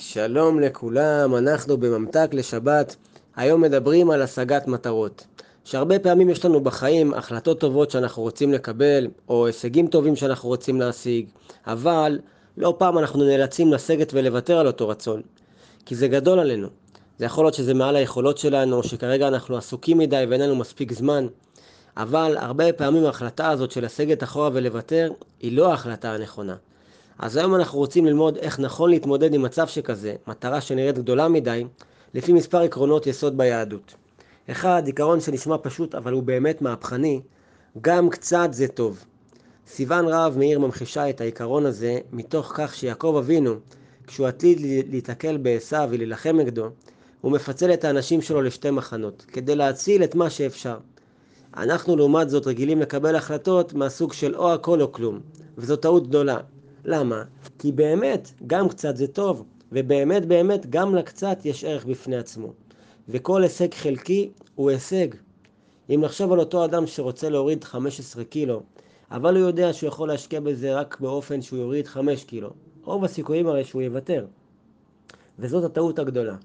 שלום לכולם, אנחנו בממתק לשבת. היום מדברים על השגת מטרות. שהרבה פעמים יש לנו בחיים החלטות טובות שאנחנו רוצים לקבל, או הישגים טובים שאנחנו רוצים להשיג, אבל לא פעם אנחנו נאלצים לסגת ולוותר על אותו רצון, כי זה גדול עלינו. זה יכול להיות שזה מעל היכולות שלנו, או שכרגע אנחנו עסוקים מדי ואין לנו מספיק זמן, אבל הרבה פעמים ההחלטה הזאת של לסגת אחורה ולוותר, היא לא ההחלטה הנכונה. אז היום אנחנו רוצים ללמוד איך נכון להתמודד עם מצב שכזה, מטרה שנראית גדולה מדי, לפי מספר עקרונות יסוד ביהדות. אחד, עיקרון שנשמע פשוט אבל הוא באמת מהפכני, גם קצת זה טוב. סיוון רהב מאיר ממחישה את העיקרון הזה מתוך כך שיעקב אבינו, כשהוא עתיד להיתקל בעשיו ולהילחם נגדו, הוא מפצל את האנשים שלו לשתי מחנות, כדי להציל את מה שאפשר. אנחנו לעומת זאת רגילים לקבל החלטות מהסוג של או הכל או כלום, וזו טעות גדולה. למה? כי באמת, גם קצת זה טוב, ובאמת באמת גם לקצת יש ערך בפני עצמו. וכל הישג חלקי הוא הישג. אם נחשוב על אותו אדם שרוצה להוריד 15 קילו, אבל הוא יודע שהוא יכול להשקיע בזה רק באופן שהוא יוריד 5 קילו, רוב הסיכויים הרי שהוא יוותר. וזאת הטעות הגדולה.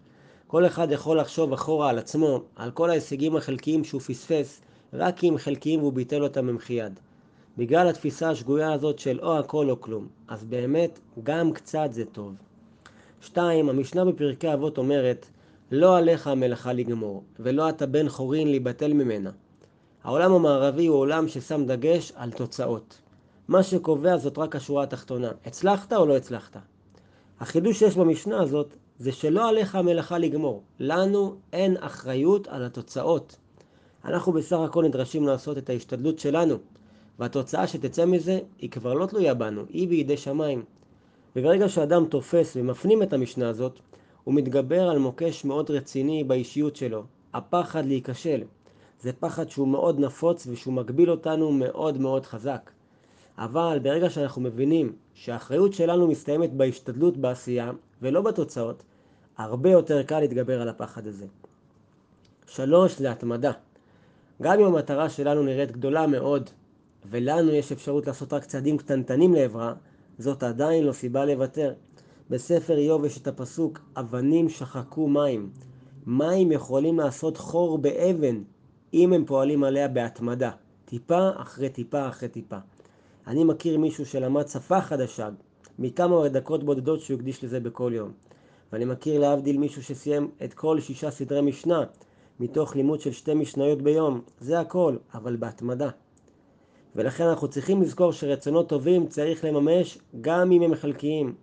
כל אחד יכול לחשוב אחורה על עצמו, על כל ההישגים החלקיים שהוא פספס, רק הם חלקיים והוא ביטל אותם במחי יד. בגלל התפיסה השגויה הזאת של או הכל או כלום. אז באמת, גם קצת זה טוב. שתיים, המשנה בפרקי אבות אומרת, לא עליך המלאכה לגמור, ולא אתה בן חורין להיבטל ממנה. העולם המערבי הוא עולם ששם דגש על תוצאות. מה שקובע זאת רק השורה התחתונה. הצלחת או לא הצלחת? החידוש שיש במשנה הזאת זה שלא עליך המלאכה לגמור. לנו אין אחריות על התוצאות. אנחנו בסך הכל נדרשים לעשות את ההשתדלות שלנו. והתוצאה שתצא מזה היא כבר לא תלויה בנו, היא בידי שמיים. וברגע שאדם תופס ומפנים את המשנה הזאת, הוא מתגבר על מוקש מאוד רציני באישיות שלו, הפחד להיכשל. זה פחד שהוא מאוד נפוץ ושהוא מגביל אותנו מאוד מאוד חזק. אבל ברגע שאנחנו מבינים שהאחריות שלנו מסתיימת בהשתדלות בעשייה ולא בתוצאות, הרבה יותר קל להתגבר על הפחד הזה. שלוש, זה התמדה. גם אם המטרה שלנו נראית גדולה מאוד ולנו יש אפשרות לעשות רק צעדים קטנטנים לעברה, זאת עדיין לא סיבה לוותר. בספר איוב יש את הפסוק, אבנים שחקו מים. מים יכולים לעשות חור באבן, אם הם פועלים עליה בהתמדה. טיפה אחרי טיפה אחרי טיפה. אני מכיר מישהו שלמד שפה חדשה, מכמה דקות בודדות שהוא הקדיש לזה בכל יום. ואני מכיר להבדיל מישהו שסיים את כל שישה סדרי משנה, מתוך לימוד של שתי משניות ביום. זה הכל, אבל בהתמדה. ולכן אנחנו צריכים לזכור שרצונות טובים צריך לממש גם אם הם חלקיים.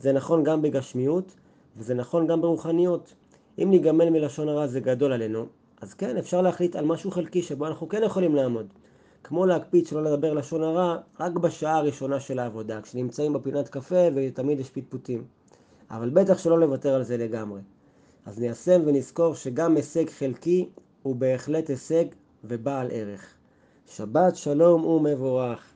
זה נכון גם בגשמיות וזה נכון גם ברוחניות. אם ניגמל מלשון הרע זה גדול עלינו, אז כן, אפשר להחליט על משהו חלקי שבו אנחנו כן יכולים לעמוד. כמו להקפיד שלא לדבר לשון הרע רק בשעה הראשונה של העבודה, כשנמצאים בפינת קפה ותמיד יש פטפוטים. אבל בטח שלא לוותר על זה לגמרי. אז ניישם ונזכור שגם הישג חלקי הוא בהחלט הישג ובעל ערך. שבת שלום ומבורך.